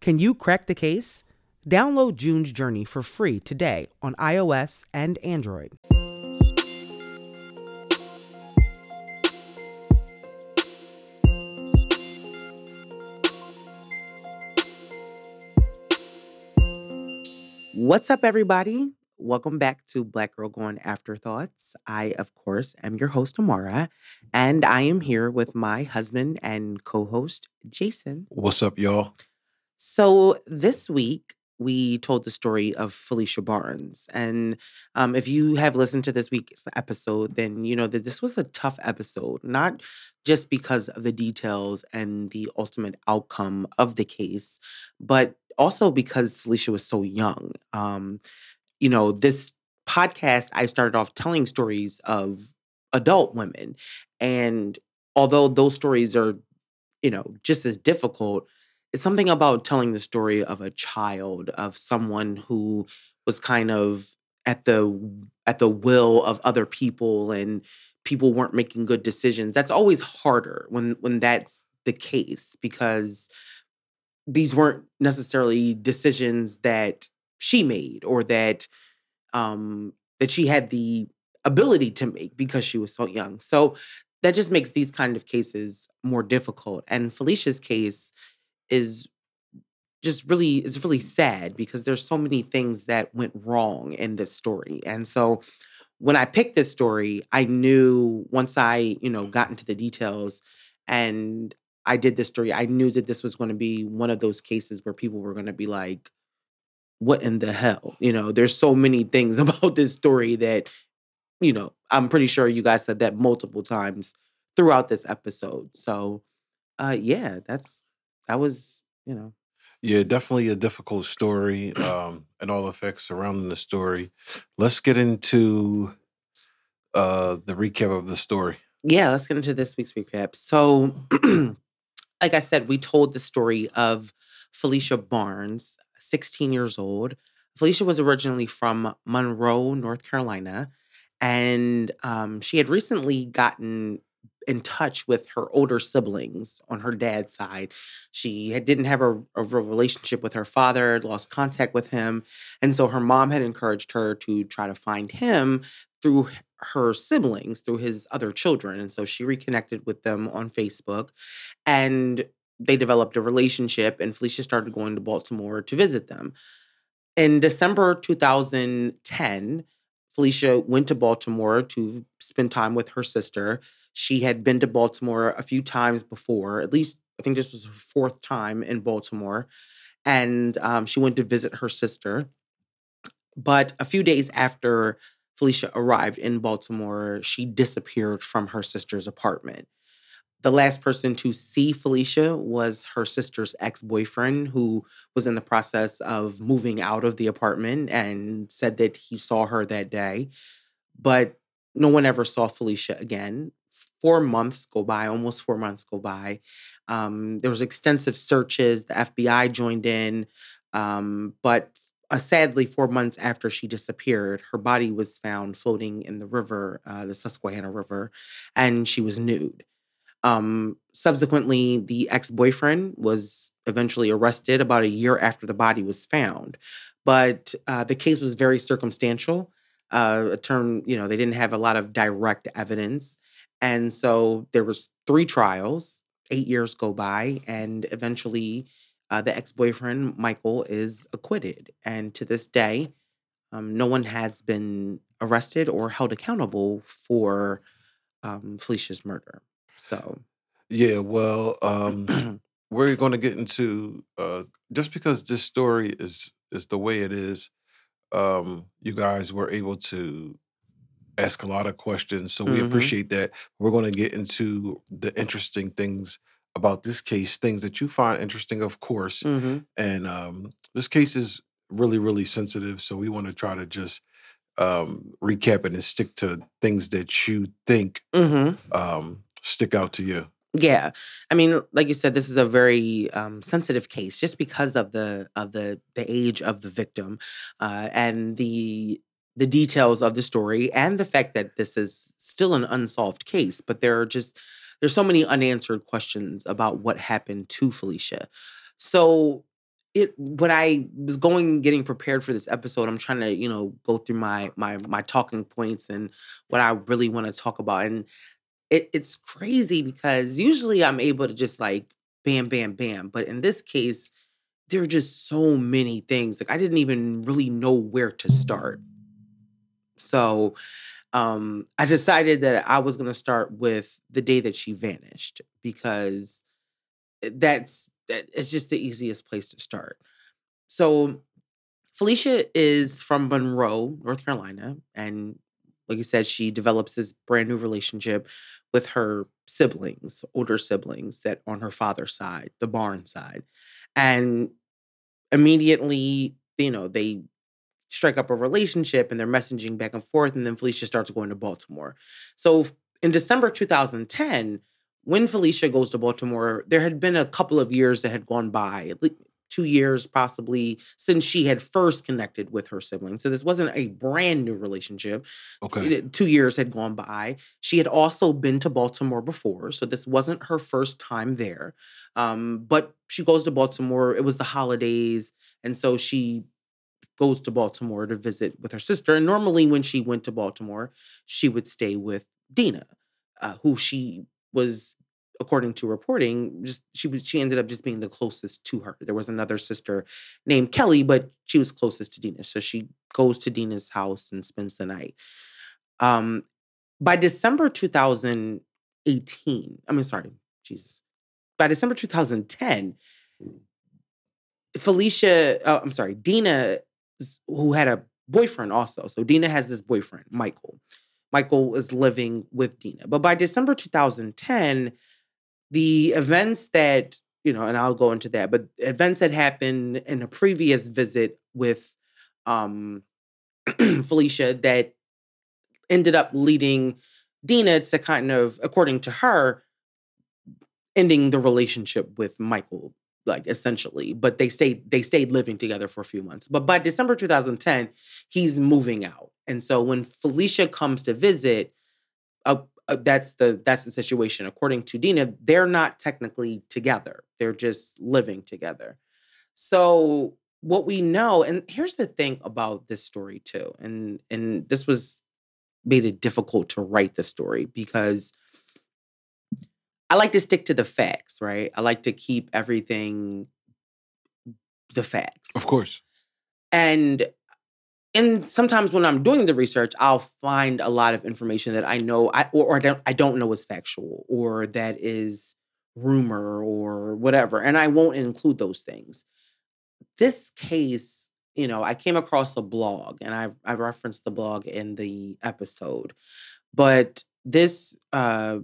Can you crack the case? Download June's Journey for free today on iOS and Android. What's up, everybody? Welcome back to Black Girl Gone Afterthoughts. I, of course, am your host, Amara, and I am here with my husband and co host, Jason. What's up, y'all? So this week we told the story of Phylicia Barnes, and um, if you have listened to this week's episode, then you know that this was a tough episode, not just because of the details and the ultimate outcome of the case, but also because Phylicia was so young. Um, you know, this podcast I started off telling stories of adult women, and although those stories are, you know, just as difficult it's something about telling the story of a child of someone who was kind of at the at the will of other people and people weren't making good decisions that's always harder when when that's the case because these weren't necessarily decisions that she made or that um that she had the ability to make because she was so young. So that just makes these kind of cases more difficult. And Phylicia's case is just really is really sad because there's so many things that went wrong in this story. And so when I picked this story, I knew once I, you know, got into the details and I did this story, I knew that this was going to be one of those cases where people were going to be like, what in the hell? You know, there's so many things about this story that, you know, I'm pretty sure you guys said that multiple times throughout this episode. So, uh yeah, that's that was, you know. Yeah, definitely a difficult story, um, and all effects surrounding the story. Let's get into uh the recap of the story. Yeah, let's get into this week's recap. So, like I said, we told the story of Phylicia Barnes, 16 years old. Phylicia was originally from Monroe, North Carolina, and um, she had recently gotten in touch with her older siblings on her dad's side. She didn't have a, a relationship with her father, lost contact with him. And so her mom had encouraged her to try to find him through her siblings, through his other children. And so she reconnected with them on Facebook and they developed a relationship. And Phylicia started going to Baltimore to visit them. In December 2010, Phylicia went to Baltimore to spend time with her sister. She had been to Baltimore a few times before, at least I think this was her fourth time in Baltimore. And um, she went to visit her sister. But a few days after Phylicia arrived in Baltimore, she disappeared from her sister's apartment. The last person to see Phylicia was her sister's ex boyfriend, who was in the process of moving out of the apartment and said that he saw her that day. But no one ever saw Phylicia again four months go by, almost four months go by. Um, there was extensive searches. The FBI joined in, um, but uh, sadly, four months after she disappeared, her body was found floating in the river, uh, the Susquehanna River, and she was nude. Um, subsequently, the ex boyfriend was eventually arrested about a year after the body was found. But uh, the case was very circumstantial. Uh, a term, you know, they didn't have a lot of direct evidence. And so there was three trials, eight years go by, and eventually uh, the ex-boyfriend, Michael, is acquitted. And to this day, um, no one has been arrested or held accountable for um, Phylicia's murder. So, Yeah, well, um, we're going to get into uh, just because this story is is the way it is. Um, you guys were able to ask a lot of questions, so we hmm appreciate that. We're going to get into the interesting things about this case, things that you find interesting, of course. hmm And um, this case is really, really sensitive, so we want to try to just um, recap it and stick to things that you think hmm um, stick out to you. Yeah, I mean, like you said, this is a very um, sensitive case, just because of the of the the age of the victim, uh, and the the details of the story, and the fact that this is still an unsolved case. But there are just there's so many unanswered questions about what happened to Phylicia. So it when I was going getting prepared for this episode, I'm trying to you know go through my my my talking points and what I really want to talk about, and it it's crazy because usually I'm able to just like bam, bam, bam. But in this case, there are just so many things. Like I didn't even really know where to start. So um I decided that I was gonna start with the day that she vanished because that's that it's just the easiest place to start. So Phylicia is from Monroe, North Carolina, and like you said, she develops this brand new relationship with her siblings, older siblings that on her father's side, the Barnes side. And immediately, you know, they strike up a relationship and they're messaging back and forth. And then Phylicia starts going to Baltimore. So in December 2010, when Phylicia goes to Baltimore, there had been a couple of years that had gone by, at least two years possibly, since she had first connected with her sibling. So this wasn't a brand new relationship. Okay. Two years had gone by. She had also been to Baltimore before. So this wasn't her first time there. Um, but she goes to Baltimore. It was the holidays. And so she goes to Baltimore to visit with her sister. And normally, when she went to Baltimore, she would stay with Dina, uh, who she was, according to reporting, just she was she ended up just being the closest to her. There was another sister named Kelly, but she was closest to Dina, so she goes to Dina's house and spends the night. Um, by December 2018, I mean, sorry, Jesus. By December 2010, Phylicia, uh, I'm sorry, Dina, who had a boyfriend also. So Dina has this boyfriend, Michael. Michael is living with Dina. But by December 2010, the events that, you know, and I'll go into that, but events that happened in a previous visit with um, Phylicia that ended up leading Dina to kind of, according to her, ending the relationship with Michael, like essentially. But they stayed they stayed living together for a few months. But by December 2010, he's moving out. And so when Phylicia comes to visit, uh, uh, that's the that's the situation. According to Dina, they're not technically together. They're just living together. So what we know, and here's the thing about this story too, and and this was made it difficult to write the story because I like to stick to the facts, right? I like to keep everything the facts. Of course. And and sometimes when I'm doing the research, I'll find a lot of information that I know I or, or I don't I don't know is factual or that is rumor or whatever. And I won't include those things. This case, you know, I came across a blog and I've I referenced the blog in the episode, but this uh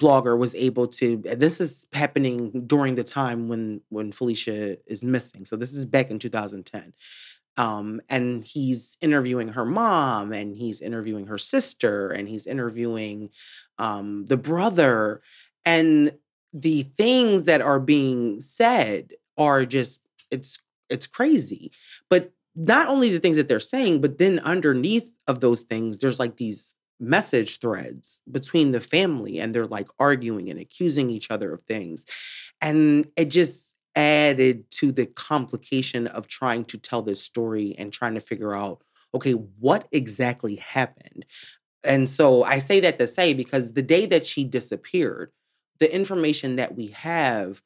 blogger was able to this is happening during the time when when Phylicia is missing. So this is back in 2010. Um and he's interviewing her mom and he's interviewing her sister and he's interviewing um the brother and the things that are being said are just it's it's crazy. But not only the things that they're saying, but then underneath of those things there's like these message threads between the family and they're like arguing and accusing each other of things. And it just added to the complication of trying to tell this story and trying to figure out okay, what exactly happened? And so I say that to say because the day that she disappeared, the information that we have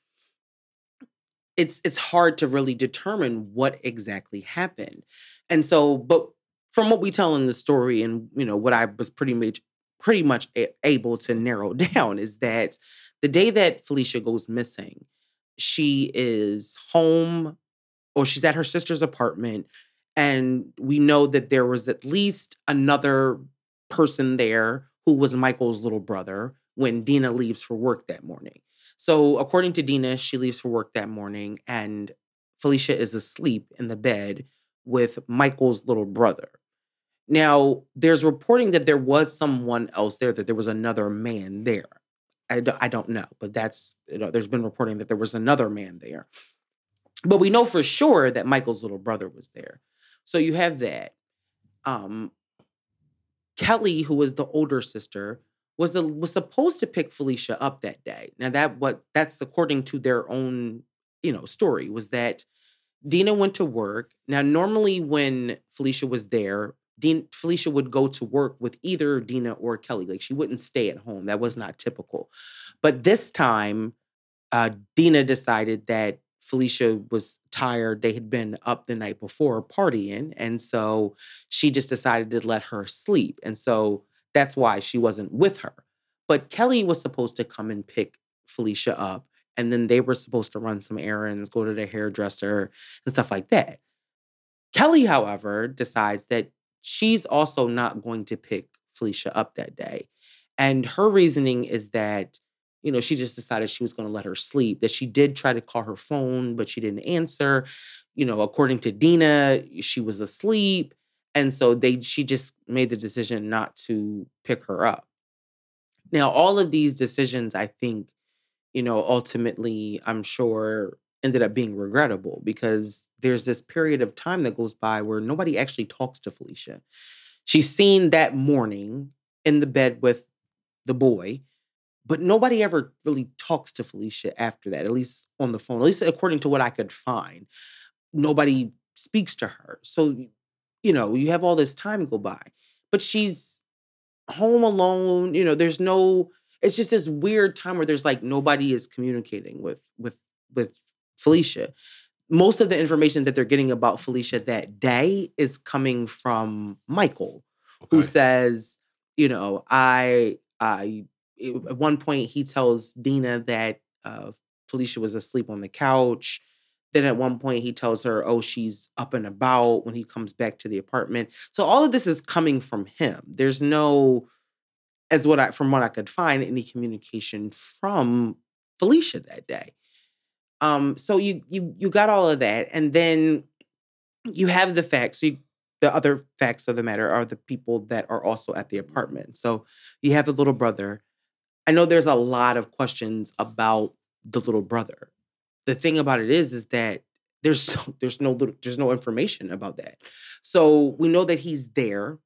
it's it's hard to really determine what exactly happened. And so but from what we tell in the story and you know what I was pretty much pretty much able to narrow down is that the day that Phylicia goes missing, she is home or she's at her sister's apartment. And we know that there was at least another person there who was Michael's little brother when Dina leaves for work that morning. So, according to Dina, she leaves for work that morning and Phylicia is asleep in the bed with Michael's little brother. Now, there's reporting that there was someone else there, that there was another man there. I, do, I don't know, but that's, you know, there's been reporting that there was another man there. But we know for sure that Michael's little brother was there. So you have that. Um, Kelly, who was the older sister, was the was supposed to pick Phylicia up that day. Now that what that's according to their own, you know, story was that Dina went to work. Now normally when Phylicia was there, Dean, Phylicia would go to work with either Dina or Kelly. Like she wouldn't stay at home. That was not typical. But this time, uh, Dina decided that Phylicia was tired. They had been up the night before partying. And so she just decided to let her sleep. And so that's why she wasn't with her. But Kelly was supposed to come and pick Phylicia up. And then they were supposed to run some errands, go to the hairdresser, and stuff like that. Kelly, however, decides that she's also not going to pick Phylicia up that day. And her reasoning is that, you know, she just decided she was going to let her sleep, that she did try to call her phone, but she didn't answer. You know, according to Dina, she was asleep. And so they she just made the decision not to pick her up. Now, all of these decisions, I think, you know, ultimately, I'm sure ended up being regrettable because there's this period of time that goes by where nobody actually talks to Phylicia. She's seen that morning in the bed with the boy, but nobody ever really talks to Phylicia after that, at least on the phone, at least according to what I could find. Nobody speaks to her. So, you know, you have all this time go by, but she's home alone. You know, there's no, it's just this weird time where there's like nobody is communicating with, with, with Phylicia. Most of the information that they're getting about Phylicia that day is coming from Michael, who says, you know, I, I, at one point he tells Dina that uh, Phylicia was asleep on the couch. Then at one point he tells her, oh, she's up and about when he comes back to the apartment. So all of this is coming from him. There's no, as what I from what I could find, any communication from Phylicia that day. Um, so you you you got all of that, and then you have the facts. So you, the other facts of the matter are the people that are also at the apartment. So you have the little brother. I know there's a lot of questions about the little brother. The thing about it is, is that there's there's no there's no information about that. So we know that he's there.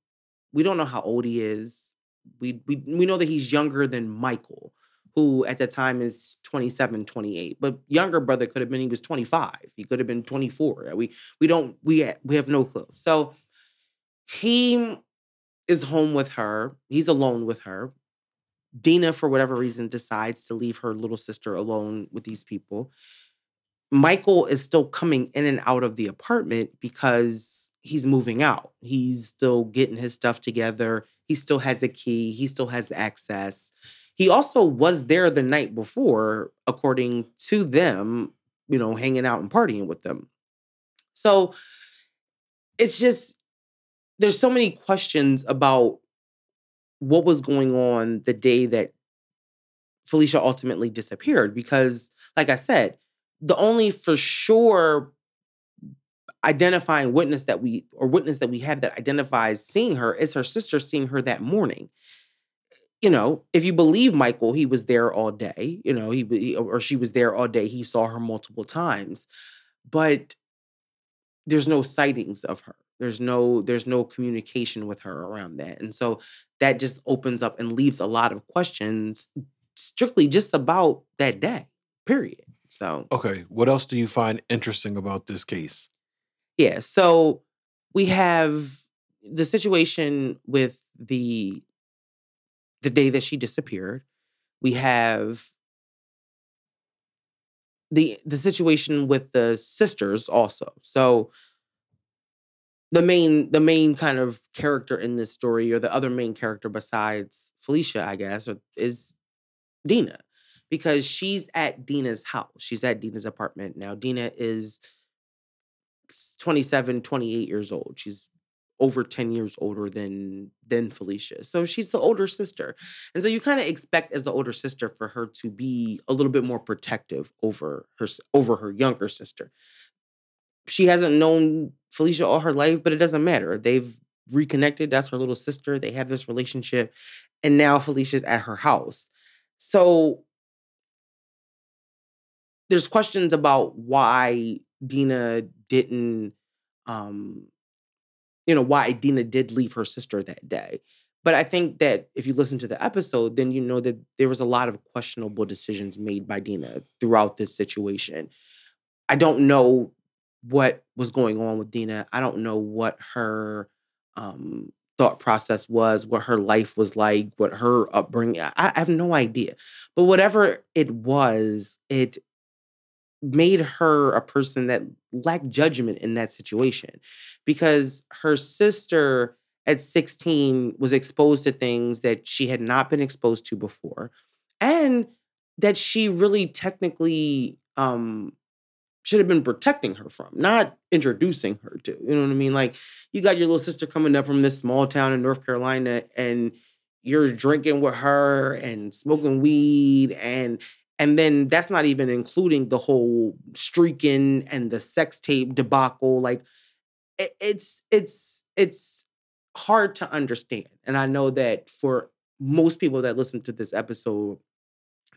We don't know how old he is. We we we know that he's younger than Michael, who at the time is 27, 28. But younger brother could have been he was 25. He could have been 24. We we don't we we have no clue. So he is home with her. He's alone with her. Dina, for whatever reason, decides to leave her little sister alone with these people. Michael is still coming in and out of the apartment because he's moving out. He's still getting his stuff together. He still has a key. He still has access. He also was there the night before, according to them, you know, hanging out and partying with them. So it's just, there's so many questions about what was going on the day that Phylicia ultimately disappeared because, like I said, the only for sure identifying witness that we or witness that we have that identifies seeing her is her sister seeing her that morning. You know, if you believe Michael, he was there all day. You know, he, he or she was there all day. He saw her multiple times, but there's no sightings of her. There's no there's no communication with her around that, and so that just opens up and leaves a lot of questions strictly just about that day. Period. So Okay. What else do you find interesting about this case? Yeah. So we have the situation with the the day that she disappeared. We have the the situation with the sisters also. So the main the main kind of character in this story, or the other main character besides Phylicia, I guess, is Dina. Because she's at Dina's house. She's at Dina's apartment. Now, Dina is 27, 28 years old. She's over 10 years older than than Phylicia. So she's the older sister. And so you kind of expect as the older sister for her to be a little bit more protective over her over her younger sister. She hasn't known Phylicia all her life, but it doesn't matter. They've reconnected. That's her little sister. They have this relationship. And now Phylicia's at her house. So there's questions about why Dina didn't um you know, why Dina did leave her sister that day. But I think that if you listen to the episode, then you know that there was a lot of questionable decisions made by Dina throughout this situation. I don't know what was going on with Dina. I don't know what her um, thought process was, what her life was like, what her upbringing. I, I have no idea. But whatever it was, it made her a person that lacked judgment in that situation because her sister at 16 was exposed to things that she had not been exposed to before and that she really technically um should have been protecting her from, not introducing her to. You know what I mean? Like you got your little sister coming up from this small town in North Carolina and you're drinking with her and smoking weed and and then that's not even including the whole streaking and the sex tape debacle. Like it, it's it's it's hard to understand. And I know that for most people that listen to this episode,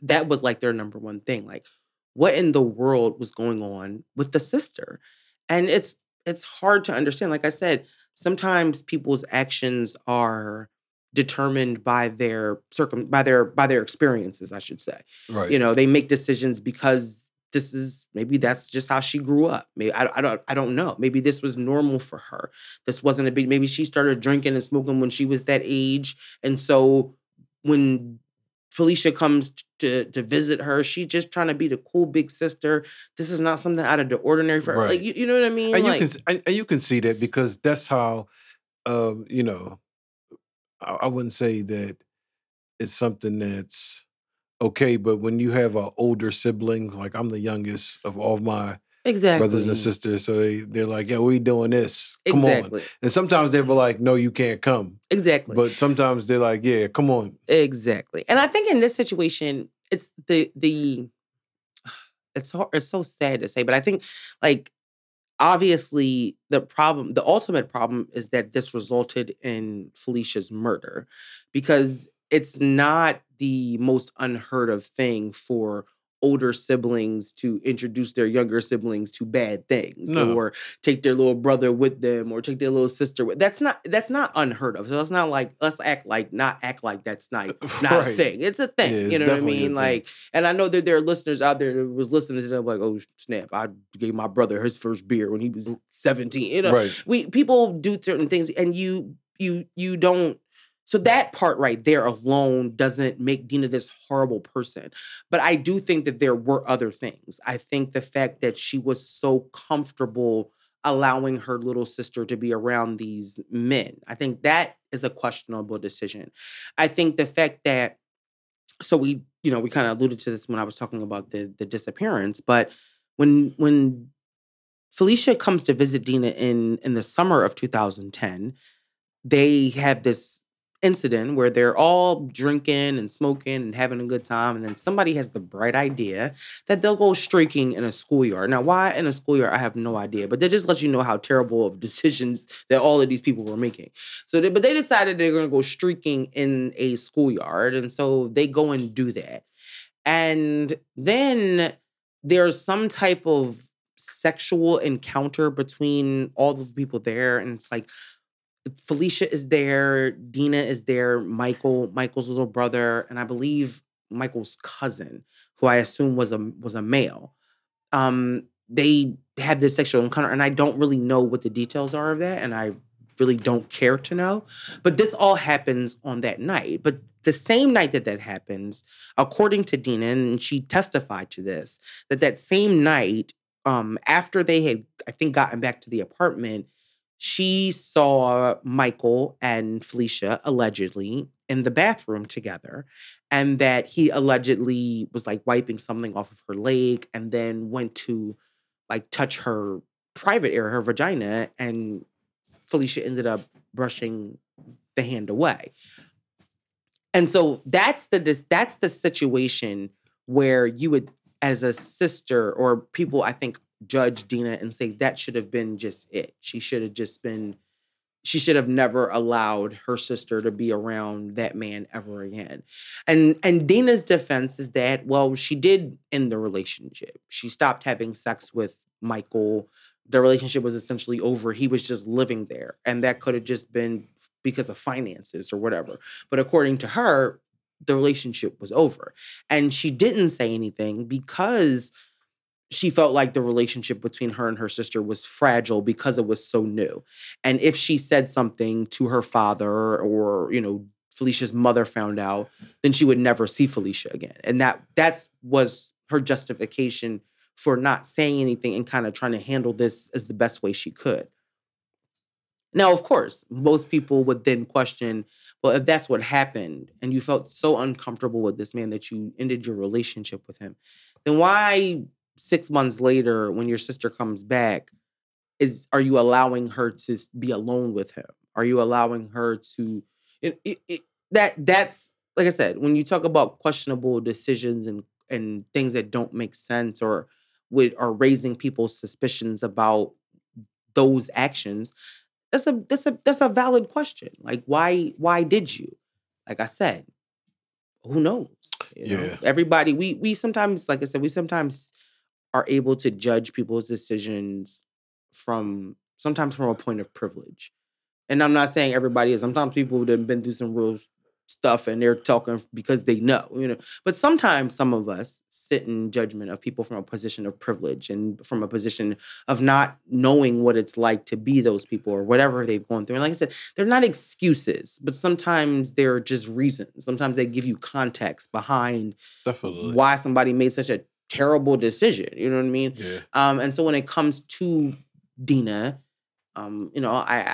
that was like their number one thing. Like, what in the world was going on with the sister? And it's it's hard to understand. Like I said, sometimes people's actions are determined by their circum by their by their experiences, I should say. Right. You know, they make decisions because this is maybe that's just how she grew up. Maybe I, I don't I don't know. Maybe this was normal for her. This wasn't a big. Maybe she started drinking and smoking when she was that age, and so when Phylicia comes to to visit her, she's just trying to be the cool big sister. This is not something out of the ordinary for her. Like you, you know what I mean? And like, you can and you can see that because that's how, um, you know, I, wouldn't say that it's something that's okay, but when you have an older sibling, like I'm the youngest of all of my exactly brothers and sisters, so they they're like, "Yeah, we doing this. Come exactly on." And sometimes they were like, "No, you can't come." exactly But sometimes they're like, "Yeah, come on." exactly. And I think in this situation, it's the the it's hard, it's so sad to say, but I think like obviously the problem the ultimate problem is that this resulted in Phylicia's murder because it's not the most unheard of thing for older siblings to introduce their younger siblings to bad things No. or take their little brother with them or take their little sister with that's not that's not unheard of so it's not like let's act like not act like that's not not a thing it's a thing Yeah, you know what i mean like and I know that there are listeners out there that was listening to them like, oh snap, I gave my brother his first beer when he was 17. You know, Right. we people do certain things and you you you don't so that part right there alone doesn't make Dina this horrible person. But I do think that there were other things. I think the fact that she was so comfortable allowing her little sister to be around these men. I think that is a questionable decision. I think the fact that so we you know we kind of alluded to this when I was talking about the the disappearance, but when when Phylicia comes to visit Dina in in the summer of 2010, they have this incident where they're all drinking and smoking and having a good time and then somebody has the bright idea that they'll go streaking in a schoolyard. Now why in a schoolyard I have no idea, but that just lets you know how terrible of decisions that all of these people were making. So they, but they decided they're going to go streaking in a schoolyard and so they go and do that. And then there's some type of sexual encounter between all the people there and it's like Phylicia is there, Dina is there, Michael, Michael's little brother, and I believe Michael's cousin, who I assume was a was a male. Um, they have this sexual encounter, and I don't really know what the details are of that, and I really don't care to know. But this all happens on that night. But the same night that that happens, according to Dina, and she testified to this, that that same night, um, after they had, I think, gotten back to the apartment, she saw Michael and Phylicia allegedly in the bathroom together, and that he allegedly was like wiping something off of her leg and then went to like touch her private area, her vagina, and Phylicia ended up brushing the hand away. And so that's the this, that's the situation where you would, as a sister or people, I think judge Dina and say that should have been just it. She should have just been. She should have never allowed her sister to be around that man ever again. And and Dina's defense is that well, she did end the relationship. She stopped having sex with Michael the relationship was essentially over. He was just living there. And that could have just been because of finances or whatever. But according to her, the relationship was over. And she didn't say anything because she felt like the relationship between her and her sister was fragile because it was so new. And if she said something to her father or, you know, Phylicia's mother found out, then she would never see Phylicia again. And that that's was her justification for not saying anything and kind of trying to handle this as the best way she could. Now, of course, most people would then question well, if that's what happened and you felt so uncomfortable with this man that you ended your relationship with him, then why six months later, when your sister comes back, is are you allowing her to be alone with him? Are you allowing her to it, it, it, that that's like I said, when you talk about questionable decisions and and things that don't make sense or with are raising people's suspicions about those actions that's a that's a that's a valid question like why why did you like i said who knows you know? Yeah. everybody we we sometimes like i said we sometimes are able to judge people's decisions from sometimes from a point of privilege and i'm not saying everybody is sometimes people that have been through some real stuff and they're talking because they know, you know. But sometimes some of us sit in judgment of people from a position of privilege and from a position of not knowing what it's like to be those people or whatever they've gone through. And like I said, they're not excuses, but sometimes they're just reasons. Sometimes they give you context behind Definitely. why somebody made such a terrible decision. You know what I mean? Yeah. Um, and so when it comes to Dina, um, you know, I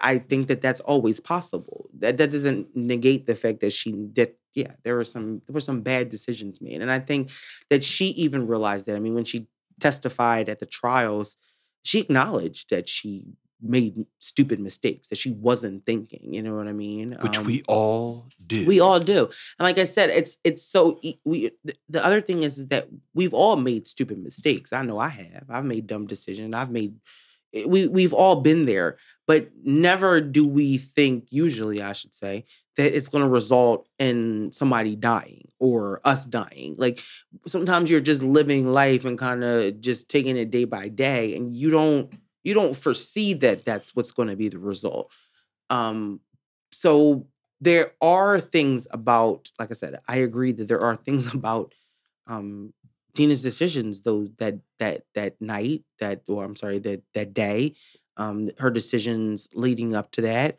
I I think that that's always possible. That that doesn't negate the fact that she did. Yeah, there were some there were some bad decisions made, and I think that she even realized that. I mean, when she testified at the trials, she acknowledged that she made stupid mistakes that she wasn't thinking. You know what I mean? Which Um, we all do. we all do. And like I said, it's it's so we. The other thing is, is that we've all made stupid mistakes. I know I have. I've made dumb decisions. I've made. eh, We we've all been there, but never do we think. Usually, I should say that it's going to result in somebody dying or us dying. Like sometimes you're just living life and kind of just taking it day by day, and you don't you don't foresee that that's what's going to be the result. Um, so there are things about, like I said, I agree that there are things about um Dina's decisions though that that that night, that or I'm sorry, that that day, um, her decisions leading up to that,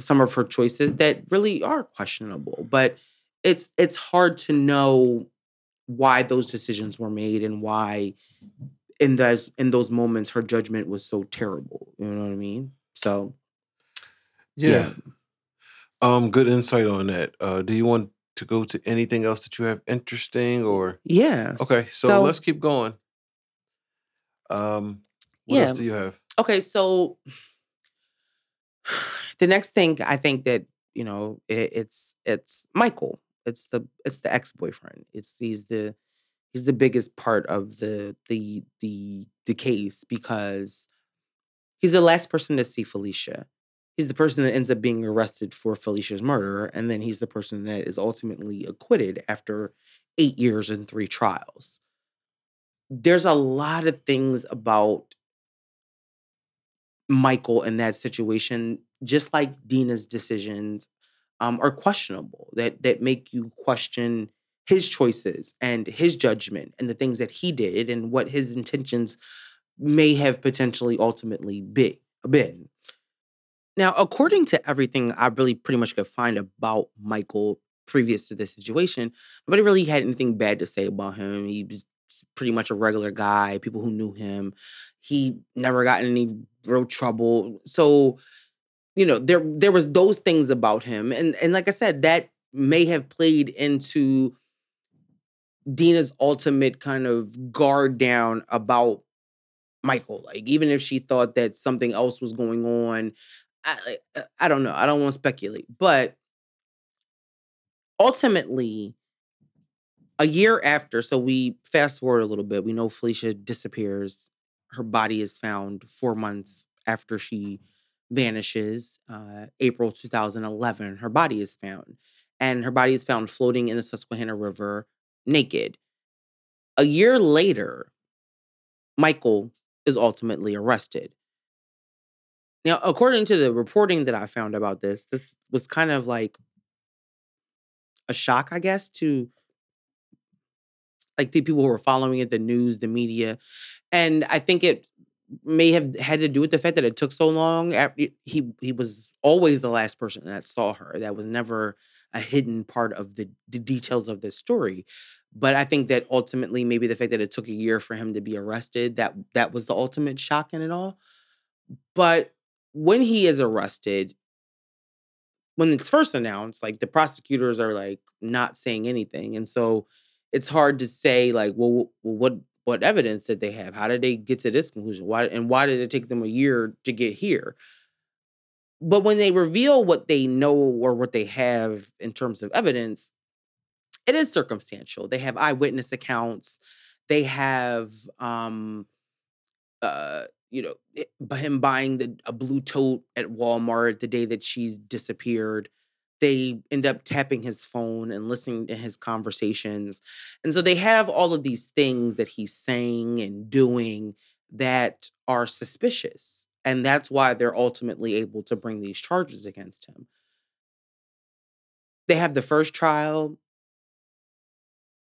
some of her choices that really are questionable. But it's it's hard to know why those decisions were made and why in those in those moments her judgment was so terrible. You know what I mean? So yeah. Um, good insight on that. Uh, do you want to go to anything else that you have interesting or yeah. okay, so, let's keep going. Um what else do you have? Okay, so the next thing I think that you know it, it's it's Michael. It's the it's the ex boyfriend. It's he's the he's the biggest part of the the the the case because he's the last person to see Phylicia. He's the person that ends up being arrested for Phylicia's murder, and then he's the person that is ultimately acquitted after eight years and three trials. There's a lot of things about Michael in that situation, just like Dina's decisions, um, are questionable. That that make you question his choices and his judgment and the things that he did and what his intentions may have potentially ultimately be, been. Now, according to everything I really pretty much could find about Michael previous to this situation, nobody really had anything bad to say about him. He was pretty much a regular guy, people who knew him. He never got in any real trouble. So, you know, there there was those things about him. And and like I said, that may have played into Dina's ultimate kind of guard down about Michael. Like, even if she thought that something else was going on, I, I don't know. I don't want to speculate. But ultimately, a year after, so we fast forward a little bit, we know Phylicia disappears. Her body is found four months after she vanishes. Uh, April 2011, her body is found. And her body is found floating in the Susquehanna River naked. A year later, Michael is ultimately arrested. Now, according to the reporting that I found about this, this was kind of like a shock, I guess, to like the people who were following it, the news, the media. And I think it may have had to do with the fact that it took so long. He he was always the last person that saw her. That was never a hidden part of the, the details of this story. But I think that ultimately, maybe the fact that it took a year for him to be arrested that that was the ultimate shock in it all. But when he is arrested, when it's first announced, like the prosecutors are like not saying anything, and so it's hard to say like, well, what what evidence did they have? How did they get to this conclusion? Why and why did it take them a year to get here? But when they reveal what they know or what they have in terms of evidence, it is circumstantial. They have eyewitness accounts. They have um uh you know, by him buying the a blue tote at Walmart the day that she's disappeared. They end up tapping his phone and listening to his conversations. And so they have all of these things that he's saying and doing that are suspicious. And that's why they're ultimately able to bring these charges against him. They have the first trial.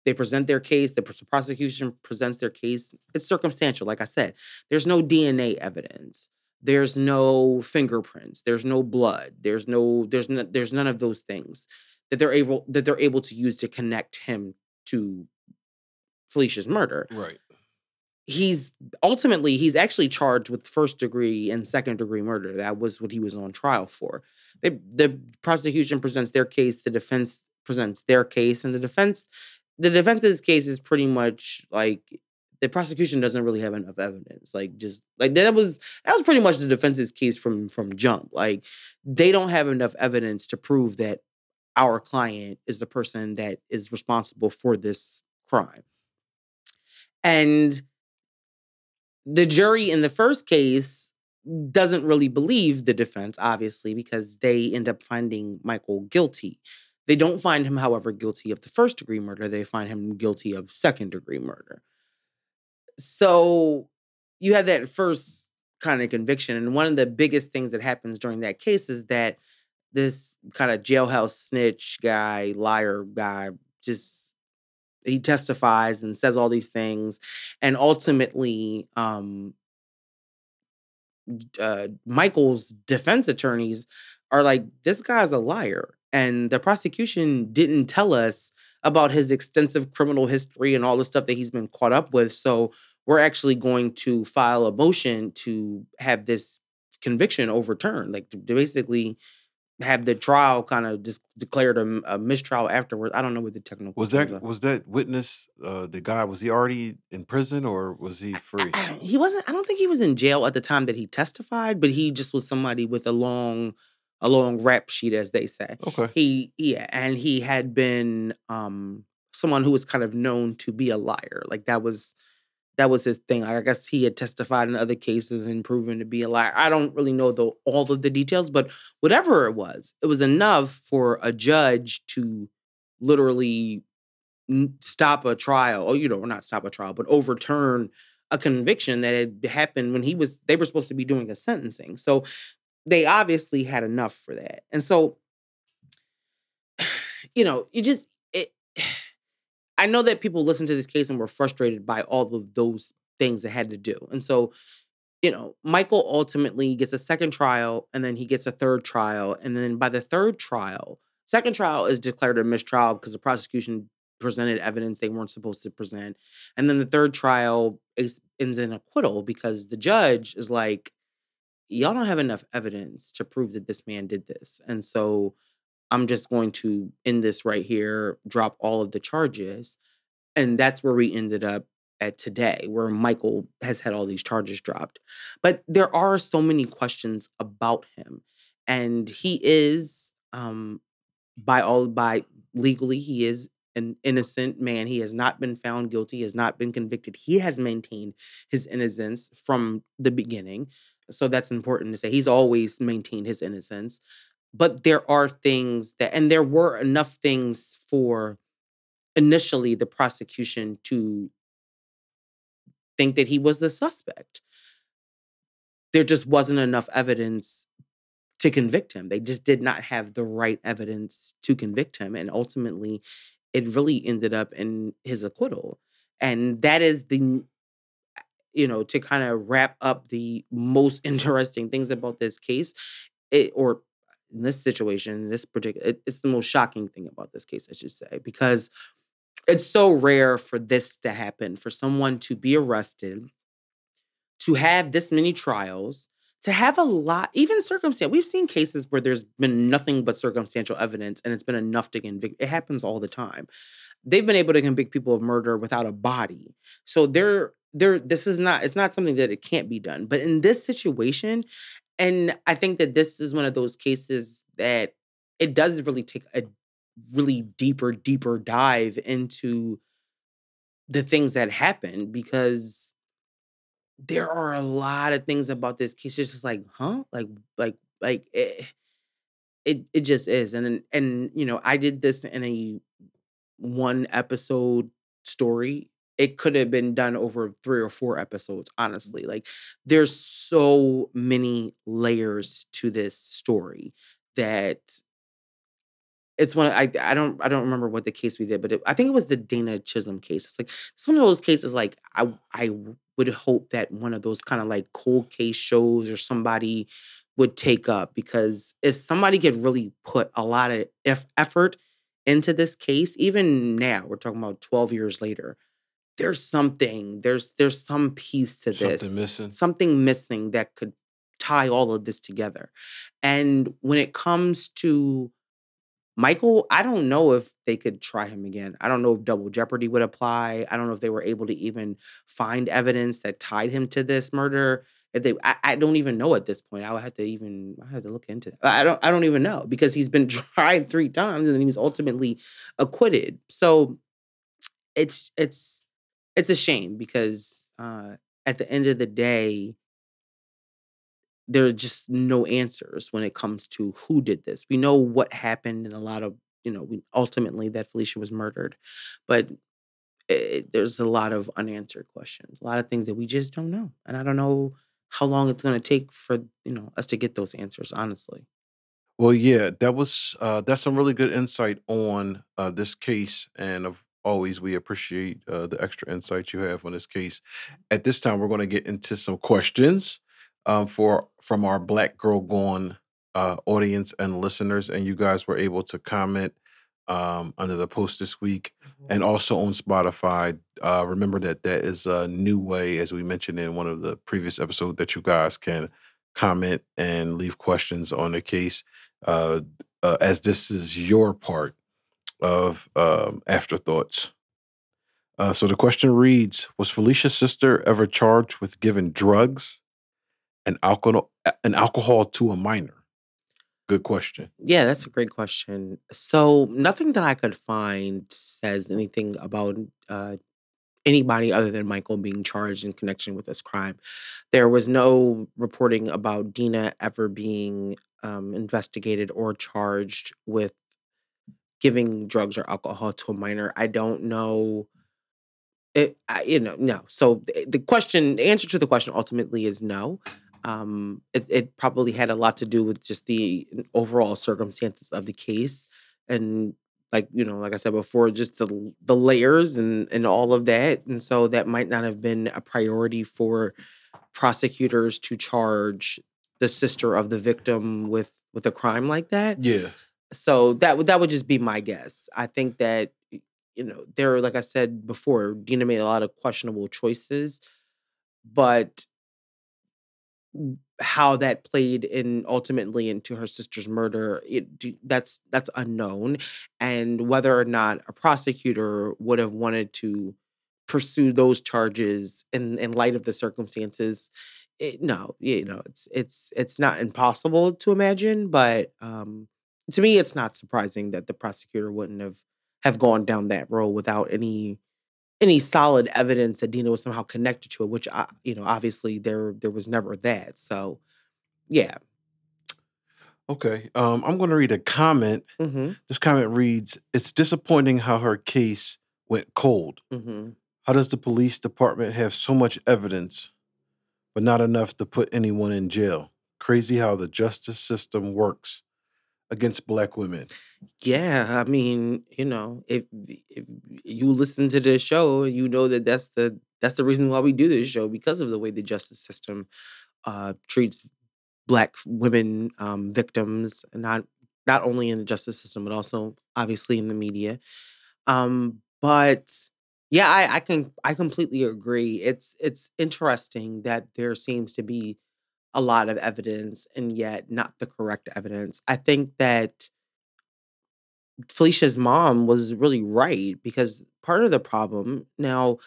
They present their case. The prosecution presents their case. It's circumstantial, like I said. There's no DNA evidence. There's no fingerprints. There's no blood. There's no. There's no, There's none of those things that they're able that they're able to use to connect him to Phylicia's murder. Right. He's ultimately he's actually charged with first degree and second degree murder. That was what he was on trial for. They, the prosecution presents their case. The defense presents their case, and the defense the defense's case is pretty much like the prosecution doesn't really have enough evidence. Like just like that was that was pretty much the defense's case from from jump. Like they don't have enough evidence to prove that our client is the person that is responsible for this crime. And the jury in the first case doesn't really believe the defense, obviously, because they end up finding Michael guilty. They don't find him, however, guilty of the first degree murder. They find him guilty of second degree murder. So you have that first kind of conviction. And one of the biggest things that happens during that case is that this kind of jailhouse snitch guy, liar guy, just he testifies and says all these things. And ultimately, um, uh, Michael's defense attorneys are like, this guy's a liar and the prosecution didn't tell us about his extensive criminal history and all the stuff that he's been caught up with. So we're actually going to file a motion to have this conviction overturned, like to basically have the trial kind of just declared a, a, mistrial afterwards. I don't know what the technical was that are. was that witness uh, the guy was he already in prison or was he free? I, I, he wasn't. I don't think he was in jail at the time that he testified, but he just was somebody with a long a long rap sheet, as they say. Okay. He yeah, and he had been um someone who was kind of known to be a liar. Like that was that was his thing. I guess he had testified in other cases and proven to be a liar. I don't really know the all of the details, but whatever it was, it was enough for a judge to literally stop a trial, or you know, not stop a trial, but overturn a conviction that had happened when he was they were supposed to be doing a sentencing. So they obviously had enough for that. And so, you know, you just, I know that people listened to this case and were frustrated by all of those things that had to do. And so, you know, Michael ultimately gets a second trial and then he gets a third trial. And then by the third trial, second trial is declared a mistrial because the prosecution presented evidence they weren't supposed to present. And then the third trial is, ends in acquittal because the judge is like, y'all don't have enough evidence to prove that this man did this. And so I'm just going to end this right here, drop all of the charges. And that's where we ended up at today, where Michael has had all these charges dropped. But there are so many questions about him. And he is, um, by all by legally, he is an innocent man. He has not been found guilty, has not been convicted. He has maintained his innocence from the beginning. So that's important to say. He's always maintained his innocence. But there are things that, and there were enough things for initially the prosecution to think that he was the suspect. There just wasn't enough evidence to convict him. They just did not have the right evidence to convict him. And ultimately, it really ended up in his acquittal. And that is the, you know, to kind of wrap up the most interesting things about this case, it, or in this situation, this particular, it, it's the most shocking thing about this case, I should say, because it's so rare for this to happen, for someone to be arrested, to have this many trials, to have a lot, even circumstance. We've seen cases where there's been nothing but circumstantial evidence and it's been enough to convict. It happens all the time. They've been able to convict people of murder without a body. So they're they're this is not it's not something that it can't be done. But in this situation, and I think that this is one of those cases that it does really take a really deeper, deeper dive into the things that happened because there are a lot of things about this case. It's just like, huh? Like, like, like it, it, it just is. And and you know, I did this in a one episode story. It could have been done over three or four episodes, mm. honestly. Like, there's so many layers to this story that it's one I I don't I don't remember what the case we did, but it, I think it was the Dana Chisholm case. It's like it's one of those cases like I I would hope that one of those kind of like cold case shows or somebody would take up because if somebody could really put a lot of effort into this case, even now we're talking about 12 years later, there's something, there's there's some piece to this. Something missing. Something missing that could tie all of this together. And when it comes to Michael, I don't know if they could try him again. I don't know if double jeopardy would apply. I don't know if they were able to even find evidence that tied him to this murder. If they, I, I don't even know at this point. I would have to even, I have to look into. It. I don't, I don't even know because he's been tried three times and then he was ultimately acquitted. So it's, it's, it's a shame because uh, at the end of the day, there are just no answers when it comes to who did this. We know what happened, and a lot of you know, we ultimately that Phylicia was murdered, but it, there's a lot of unanswered questions, a lot of things that we just don't know, and I don't know how long it's going to take for you know us to get those answers. Honestly. Well, yeah, that was uh, that's some really good insight on uh, this case, and of always we appreciate uh, the extra insight you have on this case. At this time, we're going to get into some questions um, for from our Black Girl Gone uh, audience and listeners, and you guys were able to comment um, under the post this week, and Mm-hmm. also on Spotify. Uh, remember that that is a new way, as we mentioned in one of the previous episodes, that you guys can comment and leave questions on the case, uh, uh, as this is your part of um, afterthoughts. Uh, so the question reads: Was Phylicia's sister ever charged with giving drugs and alcohol and alcohol to a minor? Good question. Yeah, that's a great question. So nothing that I could find says anything about uh, anybody other than Michael being charged in connection with this crime. There was no reporting about Dina ever being um, investigated or charged with giving drugs or alcohol to a minor. I don't know. It, I, you know, no. So the the question, the answer to the question ultimately is no. Um, it, it probably had a lot to do with just the overall circumstances of the case, and like you know, like I said before, just the the layers and and all of that, and so that might not have been a priority for prosecutors to charge the sister of the victim with with a crime like that Yeah. So that would that would just be my guess. I think that you know, there, like I said before, Dina made a lot of questionable choices, but how that played in ultimately into her sister's murder it that's that's unknown and whether or not a prosecutor would have wanted to pursue those charges in in light of the circumstances it, no you know it's it's it's not impossible to imagine but um to me it's not surprising that the prosecutor wouldn't have have gone down that road without any any solid evidence that Dina was somehow connected to it, which I, you know, obviously there there was never that. So, yeah. Okay. Um, I'm going to read a comment. hmm This comment reads It's disappointing how her case went cold. hmm How does the police department have so much evidence, but not enough to put anyone in jail? Crazy how the justice system works against black women. Yeah, I mean, you know, if if you listen to this show, you know that that's the that's the reason why we do this show because of the way the justice system uh treats black women um victims, not not only in the justice system but also obviously in the media. Um, but yeah, I, I can I completely agree. It's it's interesting that there seems to be a lot of evidence and yet not the correct evidence. I think that Phylicia's mom was really right because part of the problem now,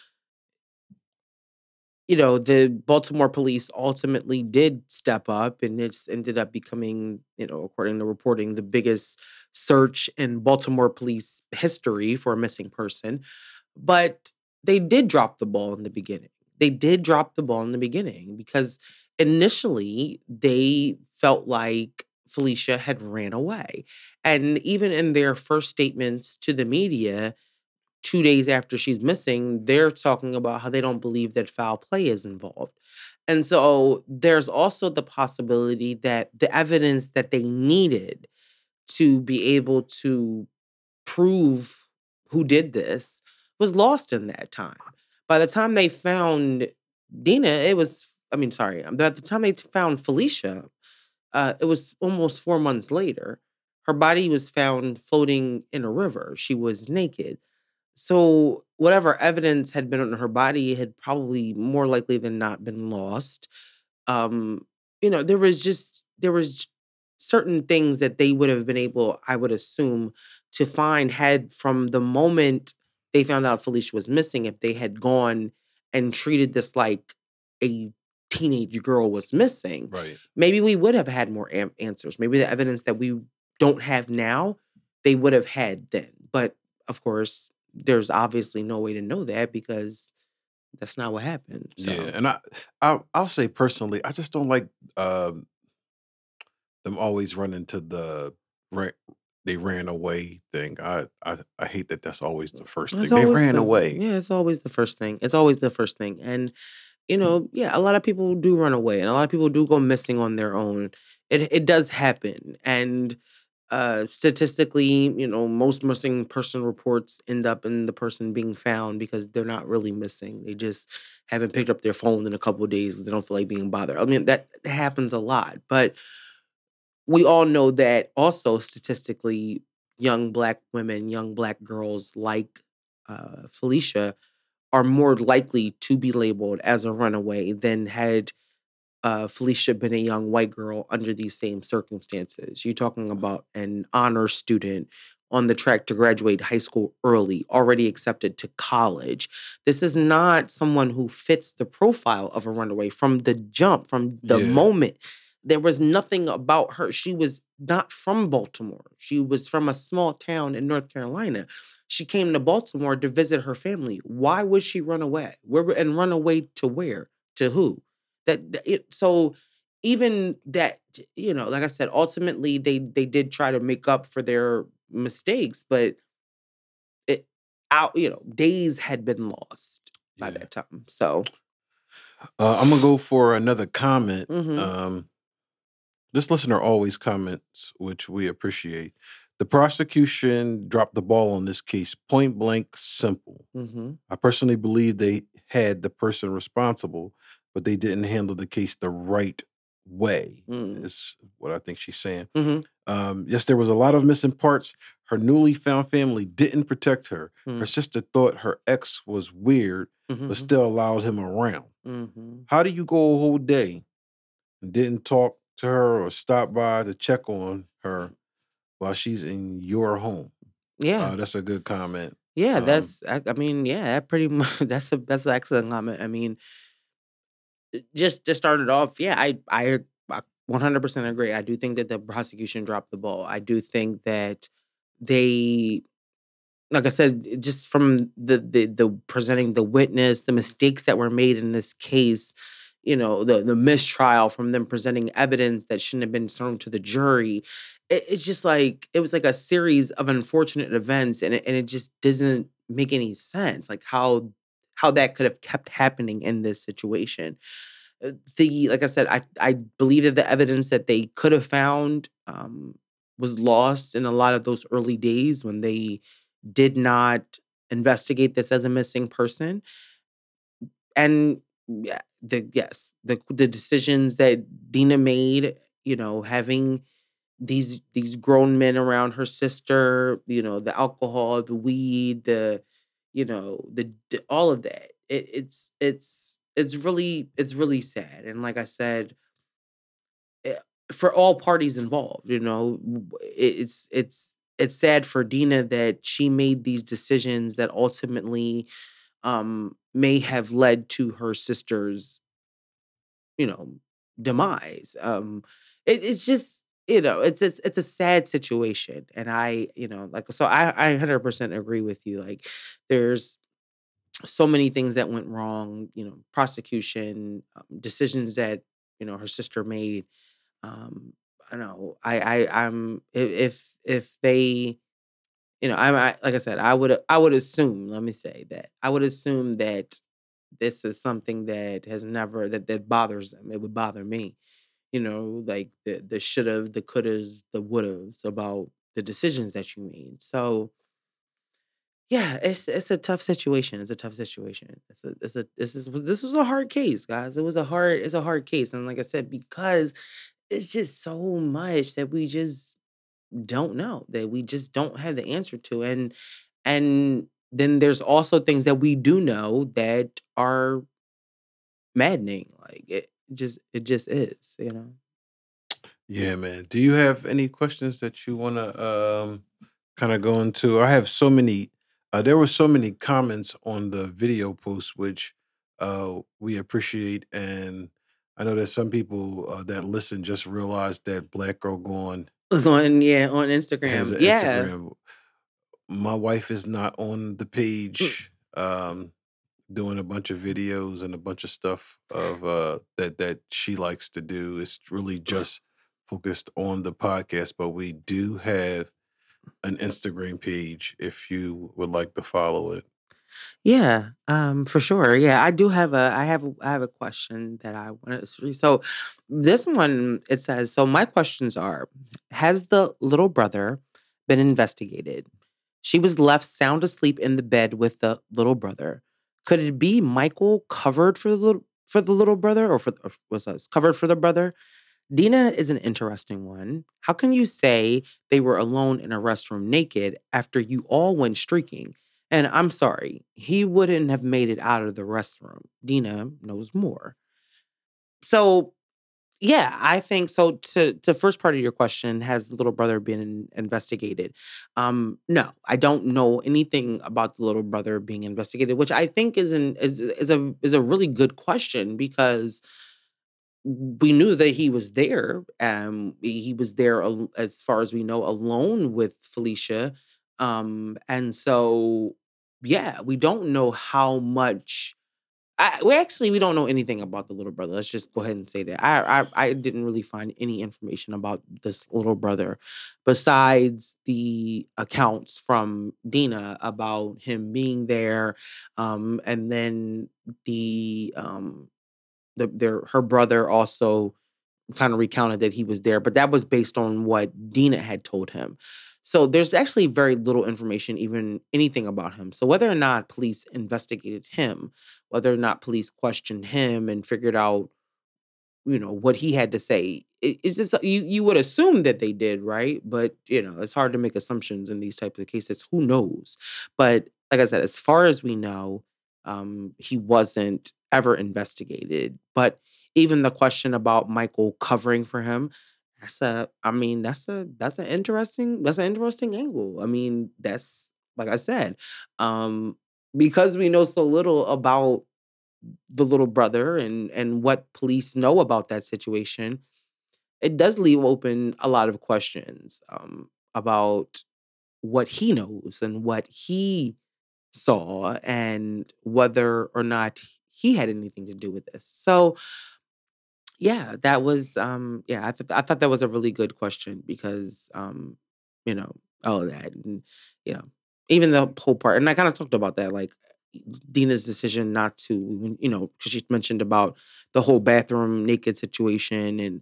you know, the Baltimore police ultimately did step up and it's ended up becoming, you know, according to reporting, the biggest search in Baltimore police history for a missing person. But they did drop the ball in the beginning. They did drop the ball in the beginning because initially they felt like Phylicia had ran away. And even in their first statements to the media, two days after she's missing, they're talking about how they don't believe that foul play is involved. And so there's also the possibility that the evidence that they needed to be able to prove who did this was lost in that time. By the time they found Dina, it was, I mean, sorry, at the time they found Phylicia, uh, it was almost four months later. Her body was found floating in a river. She was naked. So, whatever evidence had been on her body had probably more likely than not been lost. Um, you know, there was just, there was certain things that they would have been able, I would assume, to find had from the moment they found out Phylicia was missing, if they had gone and treated this like a teenage girl was missing, Right. maybe we would have had more am- answers. Maybe the evidence that we don't have now, they would have had then. But of course, there's obviously no way to know that because that's not what happened. Yeah. And I, I I'll say personally, I just don't like um them always running to the ran, they ran away thing. I, I I hate that that's always the first thing. They ran the away. yeah, it's always the first thing. It's always the first thing. And you know, yeah, a lot of people do run away and a lot of people do go missing on their own. It it does happen. And uh statistically, you know, most missing person reports end up in the person being found because they're not really missing. They just haven't picked up their phone in a couple days they don't feel like being bothered. I mean, that happens a lot. But we all know that also statistically, young black women, young black girls like uh, Phylicia are more likely to be labeled as a runaway than had uh, Phylicia been a young white girl under these same circumstances. You're talking about an honor student on the track to graduate high school early, already accepted to college. This is not someone who fits the profile of a runaway from the jump, from the Yeah. moment. There was nothing about her. She was not from Baltimore. She was from a small town in North Carolina. She came to Baltimore to visit her family. Why would she run away? Where and run away to where? To who? That it, so even that you know, like I said, ultimately they they did try to make up for their mistakes, but it out you know days had been lost by Yeah. that time. So Uh, I'm gonna go for another comment. mhm, Um, this listener always comments, which we appreciate. The prosecution dropped the ball on this case, point blank, simple. mhm, I personally believe they had the person responsible, but they didn't handle the case the right way. mm, Is what I think she's saying. mhm, Um, yes, there was a lot of missing parts. Her newly found family didn't protect her. Mm. Her sister thought her ex was weird, but still allowed him around. Mhm. How do you go a whole day and didn't talk to her or stop by to check on her while she's in your home? Yeah. Uh, that's a good comment. Yeah, Um, that's. I, I mean, yeah, that pretty much. That's a that's an excellent comment. I mean, uh, just to start it off, yeah, I I one hundred percent agree. I do think that the prosecution dropped the ball. I do think that they, like I said, just from the the the presenting the witness, the mistakes that were made in this case. You know, the the mistrial from them presenting evidence that shouldn't have been shown to the jury. It, it's just like it was like a series of unfortunate events, and it, and it just doesn't make any sense. Like how how that could have kept happening in this situation. Uh, The like I said, I I believe that the evidence that they could have found um, was lost in a lot of those early days when they did not investigate this as a missing person and yeah, the yes, the the decisions that Dina made, you know, having these these grown men around her sister, you know, the alcohol, the weed, the you know, the, the all of that. It, it's it's it's really it's really sad. And like I said, eh, for all parties involved, you know, it- it's it's it's sad for Dina that she made these decisions that ultimately um may have led to her sister's you know demise um it, it's just you know it's, it's it's a sad situation and i you know like so i i 100% agree with you like there's so many things that went wrong you know prosecution um, decisions that you know her sister made um i know i i i'm if if they you know, I'm I, like I said, I would I would assume. Let me say that I would assume that this is something that has never that that bothers them. It would bother me, you know, like the the should have, the could haves, the would haves about the decisions that you made. So yeah, it's it's a tough situation. It's a tough situation. It's a it's a this is this was a hard case, guys. It was a hard it's a hard case, and like I said, because it's just so much that we just don't know that we just don't have the answer to and and then there's also things that we do know that are maddening like it just it just is you know Yeah, man. Do you have any questions that you want to um, kind of go into? I have so many. Uh, there were so many comments on the video post, which uh, we appreciate, and I know that some people uh, that listen just realized that Black Girl Gone was on yeah on instagram yeah Instagram. My wife is not on the Mm, page, um, doing a bunch of videos and a bunch of stuff of uh, that that she likes to do. It's really just focused on the podcast, but we do have an Instagram page if you would like to follow it. Yeah um for sure yeah i do have a i have a, i have a question that i want to so this one it says so my questions are has the little brother been investigated she was left sound asleep in the bed with the little brother could it be michael covered for the little for the little brother or for or was us covered for the brother Dina is an interesting one. How can you say they were alone in a restroom naked after you all went streaking? And I'm sorry, he wouldn't have made it out of the restroom. Dina knows more. So, yeah, I think so. To to first part of your question, has the little brother been investigated? Um, no, I don't know anything about the little brother being investigated, which I think is an is is a is a really good question because we knew that he was there. Um, he was there as far as we know, alone with Phylicia. Um, and so, yeah, we don't know how much. I, we actually we don't know anything about the little brother. Let's just go ahead and say that. I, I I didn't really find any information about this little brother, besides the accounts from Dina about him being there, um, and then the um the their her brother also kind of recounted that he was there, but that was based on what Dina had told him. So there's actually very little information, even anything about him. So whether or not police investigated him, whether or not police questioned him and figured out, you know what he had to say. It's just you you would assume that they did right, but you know it's hard to make assumptions in these types of cases. Who knows? But like I said, as far as we know, um, he wasn't ever investigated. But even the question about Michael covering for him, that's a I mean, that's a that's an interesting that's an interesting angle. I mean, that's like I said, um, because we know so little about the little brother and and what police know about that situation, it does leave open a lot of questions um, about what he knows and what he saw and whether or not he had anything to do with this. So yeah, that was um yeah, I thought I thought that was a really good question because um you know, all of that and you know, even the whole part and I kind of talked about that like Dina's decision not to you know, cuz she mentioned about the whole bathroom naked situation and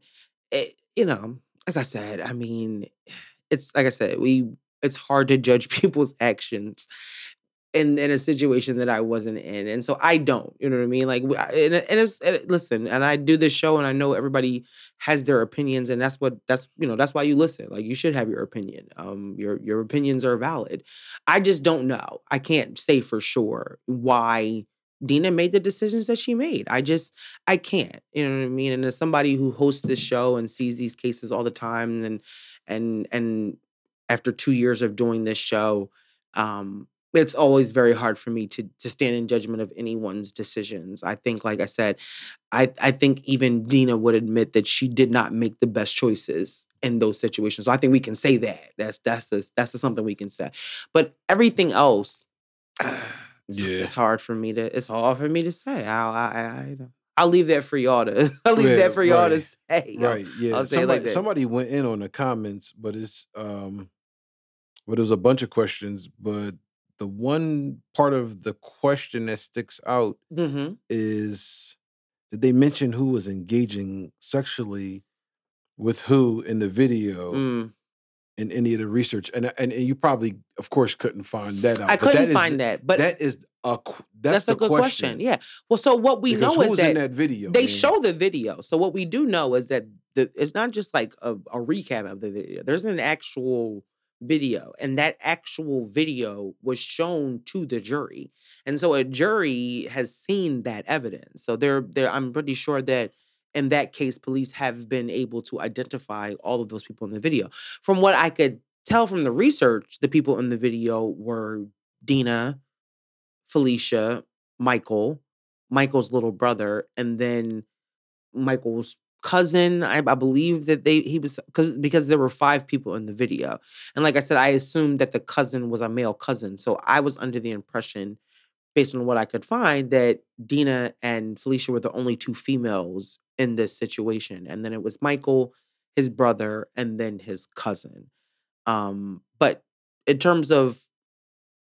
it, you know, like I said, I mean, it's like I said, we it's hard to judge people's actions in in a situation that I wasn't in, and so I don't. You know what I mean? Like, and, and it's and listen, and I do this show, and I know everybody has their opinions, and that's what that's you know that's why you listen. Like, you should have your opinion. Um, your your opinions are valid. I just don't know. I can't say for sure why. Dina made the decisions that she made. I just, I can't. You know what I mean? And as somebody who hosts this show and sees these cases all the time, and and and after two years of doing this show, um, it's always very hard for me to to stand in judgment of anyone's decisions. I think, like I said, I I think even Dina would admit that she did not make the best choices in those situations. So I think we can say that. That's that's the, that's the something we can say. But everything else, it's, Yeah. it's hard for me to it's hard for me to say. I I, I, I'll leave that for y'all to I'll leave Yeah, that for y'all to say. Right. Yeah. I'll say Somebody like that. somebody went in on the comments, but it's um but there's a bunch of questions, but the one part of the question that sticks out Mhm. is did they mention who was engaging sexually with who in the video Mm. in any of the research? And and, and you probably, of course, couldn't find that out. I but couldn't that is- find that, but that is a that's, that's, the a good question. question. Yeah. Well, so what we because know is that, in that video? they man? show the video. So what we do know is that the it's not just like a, a recap of the video. There's an actual video, and that actual video was shown to the jury, and so a jury has seen that evidence. So they're they're I'm pretty sure that. In that case, police have been able to identify all of those people in the video. From what I could tell from the research, the people in the video were Dina, Phylicia, Michael, Michael's little brother, and then Michael's cousin. I, I believe that they he was cause, because there were five people in the video, and like I said, I assumed that the cousin was a male cousin. So I was under the impression, based on what I could find, that Dina and Phylicia were the only two females in this situation, and then it was Michael, his brother, and then his cousin. Um, but in terms of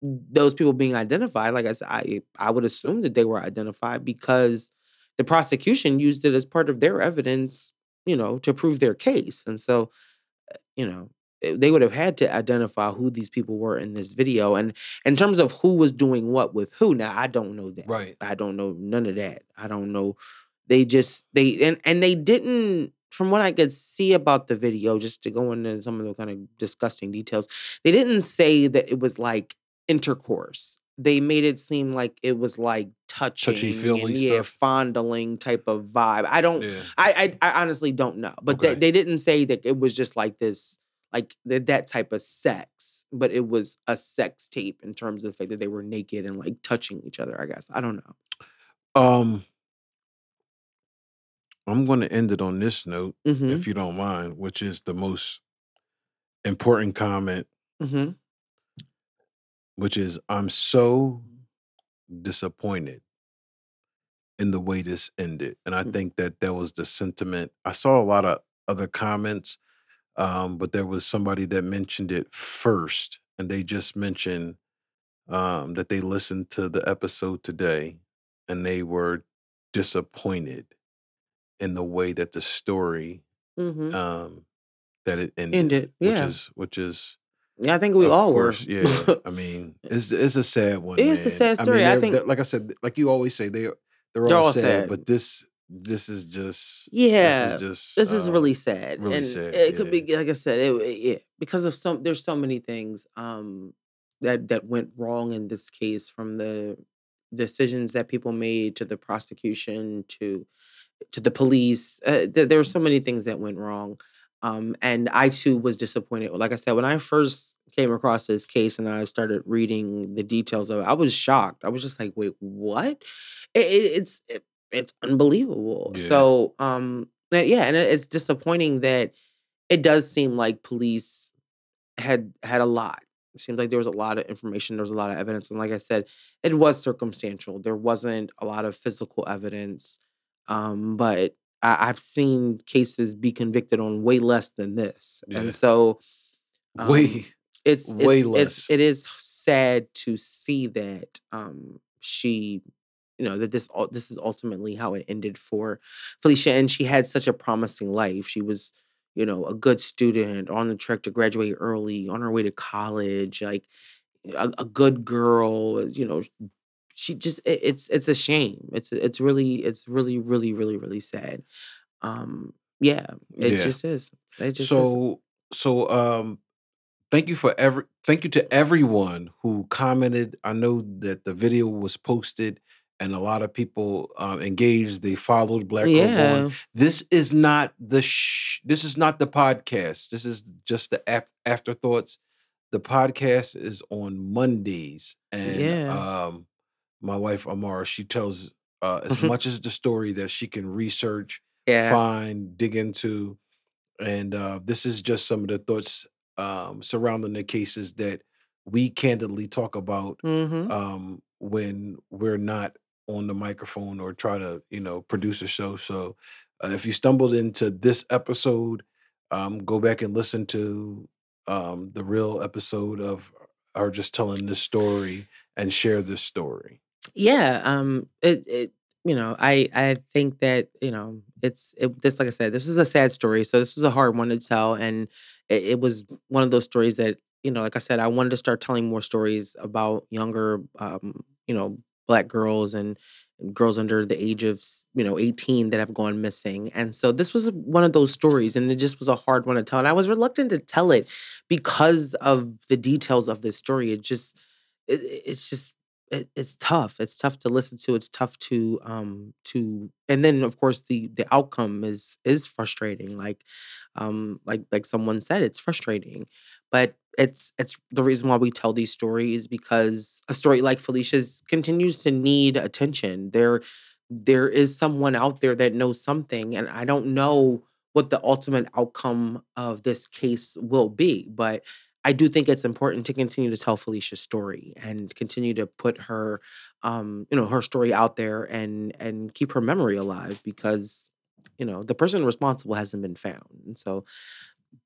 those people being identified, like I said, I I would assume that they were identified because the prosecution used it as part of their evidence, you know, to prove their case. And so, uh, you know, eh, they would have had to identify who these people were in this video. And in terms of who was doing what with who, now I don't know that. Right. I don't know none of that. I don't know. They just they and and they didn't from what I could see about the video, just to go into some of the kind of disgusting details, they didn't say that it was like intercourse. They made it seem like it was like touching, Touchy-feely yeah, stuff. fondling type of vibe. I don't. Yeah. I, I I honestly don't know, but Okay. they, they didn't say that it was just like this, like that that type of sex. But it was a sex tape in terms of the fact that they were naked and like touching each other. I guess I don't know. Um, I'm going to end it on this note, hmm if you don't mind, which is the most important comment, hmm which is I'm so disappointed in the way this ended, and I Mm. think that that was the sentiment. I saw a lot of other comments, um, but there was somebody that mentioned it first, and they just mentioned um, that they listened to the episode today, and they were disappointed in the way that the story hmm um that it ended, Ended, which is which is Yeah, I think we of all course, were. yeah. I mean, it's it's a sad one. It is a sad story. I they're- think- like I said, like you always say, they they're, They're all, all sad, sad. but this this is just Yeah, This is just this is uh, really sad, really and sad, it could be like I said, it, it- yeah, because of some. There's so many things um that that went wrong in this case, from the decisions that people made to the prosecution to to the police. Uh, th- there were so many things that went wrong. Um, and I too was disappointed. Like I said, when I first came across this case and I started reading the details of it, I was shocked. I was just like, "Wait, what?" It, it, it's it, it's unbelievable. Yeah. So, um, uh, yeah, and it's disappointing that it does seem like police had had a lot. It seems like there was a lot of information, there was a lot of evidence, and like I said, it was circumstantial. There wasn't a lot of physical evidence, um, but I, I've seen cases be convicted on way less than this, Yeah. and so um, way it's way it's, less. It's, it is sad to see that um, she, you know, that this this is ultimately how it ended for Phylicia, and she had such a promising life. She was, you know, a good student on the track to graduate early, on her way to college, like a, a good girl. You know, she just it, it's it's a shame. It's it's really it's really really really really sad. Um, yeah, it Yeah. just is. It just is. so so um thank you for every thank you to everyone who commented i know that the video was posted and a lot of people um, engaged they followed black Girl Gone. Yeah. this is not the sh- this is not the podcast this is just the af- afterthoughts the podcast is on mondays and Yeah. um my wife amara she tells uh as much as the story that she can research Yeah. find dig into and uh, this is just some of the thoughts um, surrounding the cases that we candidly talk about Mm-hmm. um, when we're not on the microphone or try to you know produce a show so uh, if you stumbled into this episode um, go back and listen to um, the real episode of our just telling this story and share this story Yeah. Um. It. It. You know. I. I think that. You know. It's. It. This. Like I said. This is a sad story. So this was a hard one to tell, and it, it was one of those stories that. You know. Like I said, I wanted to start telling more stories about younger. Um. You know, black girls and. Girls under the age of you know eighteen that have gone missing, and so this was one of those stories, and it just was a hard one to tell, and I was reluctant to tell it because of the details of this story. It just, it, it's just it, it's tough. It's tough to listen to. It's tough to um to and then of course the the outcome is is frustrating. Like um like like someone said, it's frustrating. But it's it's the reason why we tell these stories because a story like Phylicia's continues to need attention. There there is someone out there that knows something and I don't know what the ultimate outcome of this case will be, but I do think it's important to continue to tell Phylicia's story and continue to put her, um, you know, her story out there and and keep her memory alive because, you know, the person responsible hasn't been found. And so,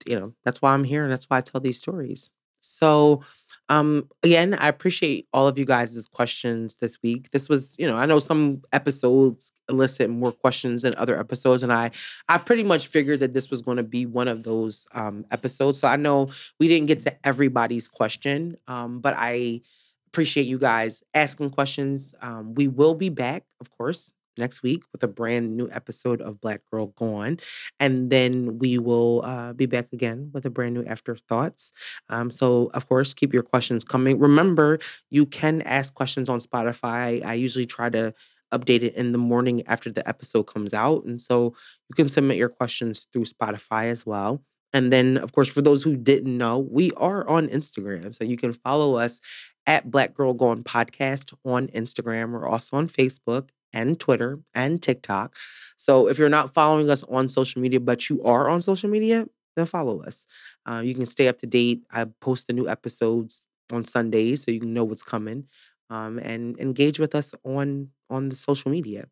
you know, that's why I'm here and that's why I tell these stories. So, um, again, I appreciate all of you guys' questions this week. This was, you know, I know some episodes elicit more questions than other episodes, and I I pretty much figured that this was going to be one of those um, episodes. So I know we didn't get to everybody's question, um, but I appreciate you guys asking questions. Um, we will be back, of course, next week with a brand new episode of Black Girl Gone, and then we will uh, be back again with a brand new afterthoughts. Um, so, of course, keep your questions coming. Remember, you can ask questions on Spotify. I usually try to update it in the morning after the episode comes out, and so you can submit your questions through Spotify as well. And then, of course, for those who didn't know, we are on Instagram. So you can follow us at Black Girl Gone Podcast on Instagram. We're also on Facebook and Twitter and TikTok. So if you're not following us on social media, but you are on social media, then follow us. Uh, you can stay up to date. I post the new episodes on Sundays so you can know what's coming. Um, and engage with us on on the social media.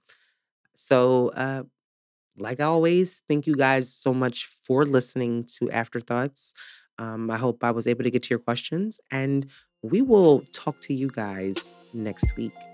So uh, like always, thank you guys so much for listening to Afterthoughts. Um, I hope I was able to get to your questions, and we will talk to you guys next week.